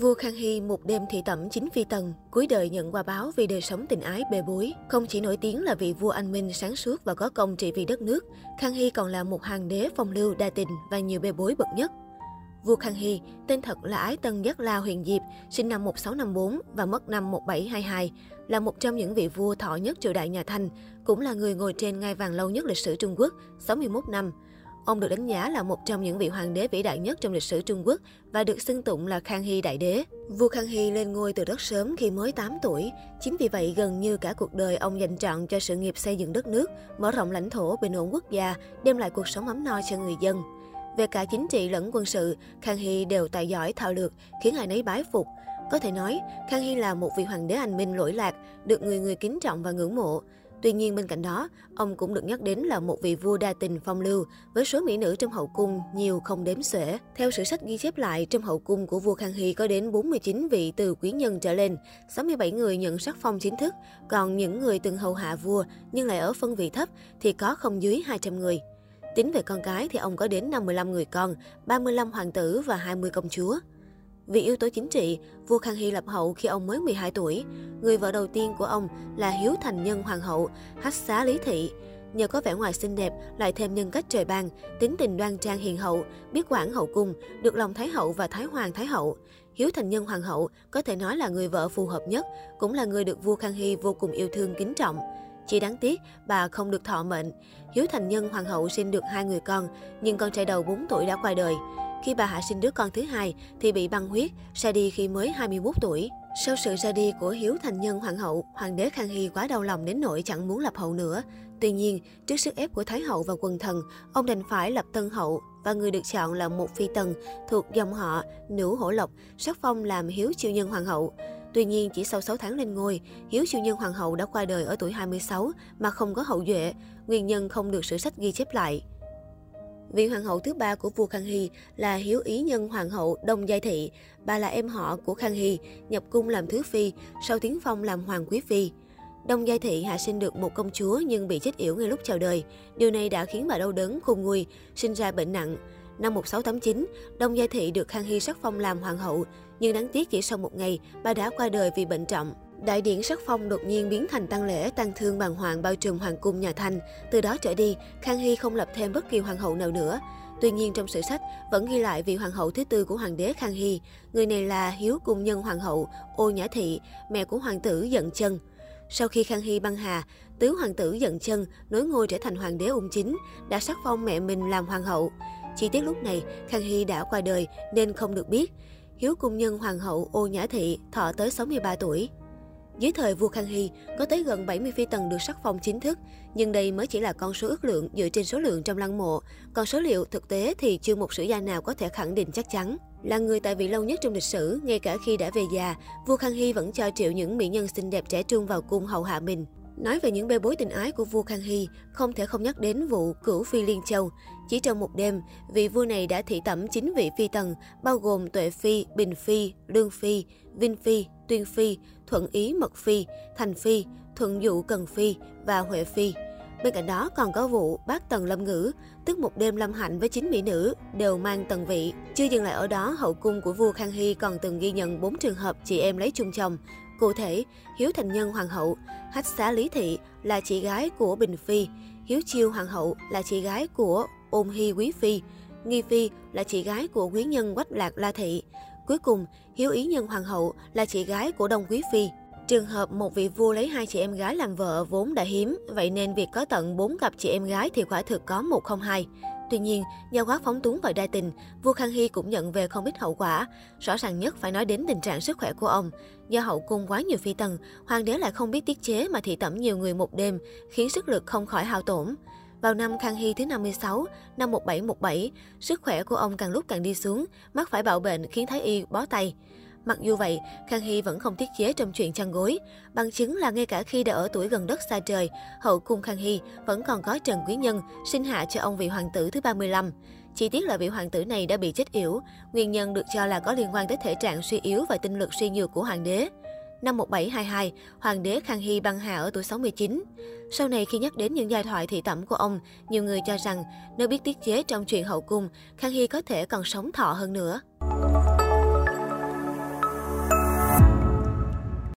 Vua Khang Hy một đêm thị tẩm chính phi tần, cuối đời nhận quà báo vì đời sống tình ái bề bối. Không chỉ nổi tiếng là vị vua anh minh sáng suốt và có công trị vì đất nước, Khang Hy còn là một hàng đế phong lưu đa tình và nhiều bề bối bậc nhất. Vua Khang Hy, tên thật là Ái Tân Giác La Huyền Diệp, sinh năm 1654 và mất năm 1722, là một trong những vị vua thọ nhất triều đại nhà Thanh, cũng là người ngồi trên ngai vàng lâu nhất lịch sử Trung Quốc, 61 năm. Ông được đánh giá là một trong những vị hoàng đế vĩ đại nhất trong lịch sử Trung Quốc và được xưng tụng là Khang Hy Đại Đế. Vua Khang Hy lên ngôi từ rất sớm khi mới 8 tuổi. Chính vì vậy, gần như cả cuộc đời ông dành trọn cho sự nghiệp xây dựng đất nước, mở rộng lãnh thổ, bình ổn quốc gia, đem lại cuộc sống ấm no cho người dân. Về cả chính trị lẫn quân sự, Khang Hy đều tài giỏi thao lược, khiến ai nấy bái phục. Có thể nói, Khang Hy là một vị hoàng đế anh minh lỗi lạc, được người người kính trọng và ngưỡng mộ. Tuy nhiên bên cạnh đó, ông cũng được nhắc đến là một vị vua đa tình phong lưu, với số mỹ nữ trong hậu cung nhiều không đếm xuể. Theo sử sách ghi chép lại, trong hậu cung của vua Khang Hy có đến 49 vị từ quý nhân trở lên, 67 người nhận sắc phong chính thức, còn những người từng hầu hạ vua nhưng lại ở phân vị thấp thì có không dưới 200 người. Tính về con cái thì ông có đến 55 người con, 35 hoàng tử và 20 công chúa. Vì yếu tố chính trị, vua Khang Hy lập hậu khi ông mới 12 tuổi. Người vợ đầu tiên của ông là Hiếu Thành Nhân Hoàng hậu, Hách Xá Lý Thị. Nhờ có vẻ ngoài xinh đẹp, lại thêm nhân cách trời ban, tính tình đoan trang hiền hậu, biết quản hậu cung, được lòng Thái hậu và Thái hoàng Thái hậu. Hiếu Thành Nhân Hoàng hậu có thể nói là người vợ phù hợp nhất, cũng là người được vua Khang Hy vô cùng yêu thương kính trọng. Chỉ đáng tiếc, bà không được thọ mệnh. Hiếu Thành Nhân Hoàng hậu sinh được hai người con, nhưng con trai đầu 4 tuổi đã qua đời. Khi bà Hạ sinh đứa con thứ hai thì bị băng huyết, ra đi khi mới 21 tuổi. Sau sự ra đi của Hiếu Thành Nhân Hoàng hậu, Hoàng đế Khang Hy quá đau lòng đến nỗi chẳng muốn lập hậu nữa. Tuy nhiên, trước sức ép của Thái hậu và quần thần, ông đành phải lập tân hậu và người được chọn là một phi tần thuộc dòng họ Nữ Hổ Lộc, sắc phong làm Hiếu Chiêu Nhân Hoàng hậu. Tuy nhiên, chỉ sau 6 tháng lên ngôi, Hiếu Chiêu Nhân Hoàng hậu đã qua đời ở tuổi 26 mà không có hậu duệ, nguyên nhân không được sử sách ghi chép lại. Vị hoàng hậu thứ ba của vua Khang Hy là Hiếu Ý Nhân Hoàng hậu Đông Giai Thị. Bà là em họ của Khang Hy, nhập cung làm thứ phi, sau tiến phong làm hoàng quý phi. Đông Giai Thị hạ sinh được một công chúa nhưng bị chết yểu ngay lúc chào đời. Điều này đã khiến bà đau đớn khôn nguôi, sinh ra bệnh nặng. Năm 1689, Đông Giai Thị được Khang Hy sắc phong làm hoàng hậu, nhưng đáng tiếc chỉ sau một ngày, bà đã qua đời vì bệnh trọng. Đại điển sắc phong đột nhiên biến thành tăng lễ, tăng thương bàng hoàng bao trùm hoàng cung nhà Thanh. Từ đó trở đi, Khang Hy không lập thêm bất kỳ hoàng hậu nào nữa. Tuy nhiên trong sử sách vẫn ghi lại vị hoàng hậu thứ tư của hoàng đế Khang Hy. Người này là Hiếu Cung Nhân Hoàng hậu Ô Nhã Thị, mẹ của hoàng tử Dận Chân. Sau khi Khang Hy băng hà, tứ hoàng tử Dận Chân nối ngôi trở thành hoàng đế ung chính, đã sắc phong mẹ mình làm hoàng hậu. Chi tiết lúc này, Khang Hy đã qua đời nên không được biết. Hiếu Cung Nhân Hoàng hậu Ô Nhã Thị thọ tới 63 tuổi. Dưới thời vua Khang Hy, có tới gần 70 phi tần được sắc phong chính thức, nhưng đây mới chỉ là con số ước lượng dựa trên số lượng trong lăng mộ, còn số liệu thực tế thì chưa một sử gia nào có thể khẳng định chắc chắn. Là người tại vị lâu nhất trong lịch sử, ngay cả khi đã về già, vua Khang Hy vẫn cho triệu những mỹ nhân xinh đẹp trẻ trung vào cung hầu hạ mình. Nói về những bê bối tình ái của vua Khang Hy, không thể không nhắc đến vụ cửu phi Liên Châu. Chỉ trong một đêm, vị vua này đã thị tẩm 9 vị phi tần, bao gồm Tuệ Phi, Bình Phi, Lương Phi, Vinh Phi, Tuyên Phi, Thuận Ý Mật Phi, Thành Phi, Thuận Dụ Cần Phi và Huệ Phi. Bên cạnh đó còn có vụ bác tần lâm ngữ, tức một đêm lâm hạnh với chín mỹ nữ, đều mang tần vị. Chưa dừng lại ở đó, hậu cung của vua Khang Hy còn từng ghi nhận 4 trường hợp chị em lấy chung chồng. Cụ thể, Hiếu Thành Nhân Hoàng hậu, Hách Xá Lý Thị là chị gái của Bình Phi, Hiếu Chiêu Hoàng hậu là chị gái của Ôn Hy Quý Phi, Nghi Phi là chị gái của quý nhân Quách Lạc La Thị. Cuối cùng, Hiếu Ý Nhân Hoàng hậu là chị gái của Đông Quý Phi. Trường hợp một vị vua lấy hai chị em gái làm vợ vốn đã hiếm, vậy nên việc có tận bốn cặp chị em gái thì quả thực có một không hai. Tuy nhiên, do quá phóng túng và đa tình, vua Khang Hy cũng nhận về không ít hậu quả. Rõ ràng nhất phải nói đến tình trạng sức khỏe của ông. Do hậu cung quá nhiều phi tần, hoàng đế lại không biết tiết chế mà thị tẩm nhiều người một đêm, khiến sức lực không khỏi hao tổn. Vào năm Khang Hy thứ 56, năm 1717, sức khỏe của ông càng lúc càng đi xuống, mắc phải bạo bệnh khiến Thái Y bó tay. Mặc dù vậy, Khang Hy vẫn không tiết chế trong chuyện chăn gối. Bằng chứng là ngay cả khi đã ở tuổi gần đất xa trời, hậu cung Khang Hy vẫn còn có Trần Quý Nhân sinh hạ cho ông vị hoàng tử thứ 35. Chi tiết là vị hoàng tử này đã bị chết yểu, nguyên nhân được cho là có liên quan tới thể trạng suy yếu và tinh lực suy nhược của hoàng đế. Năm 1722, hoàng đế Khang Hy băng hà ở tuổi 69. Sau này khi nhắc đến những giai thoại thị tẩm của ông, nhiều người cho rằng nếu biết tiết chế trong chuyện hậu cung, Khang Hy có thể còn sống thọ hơn nữa.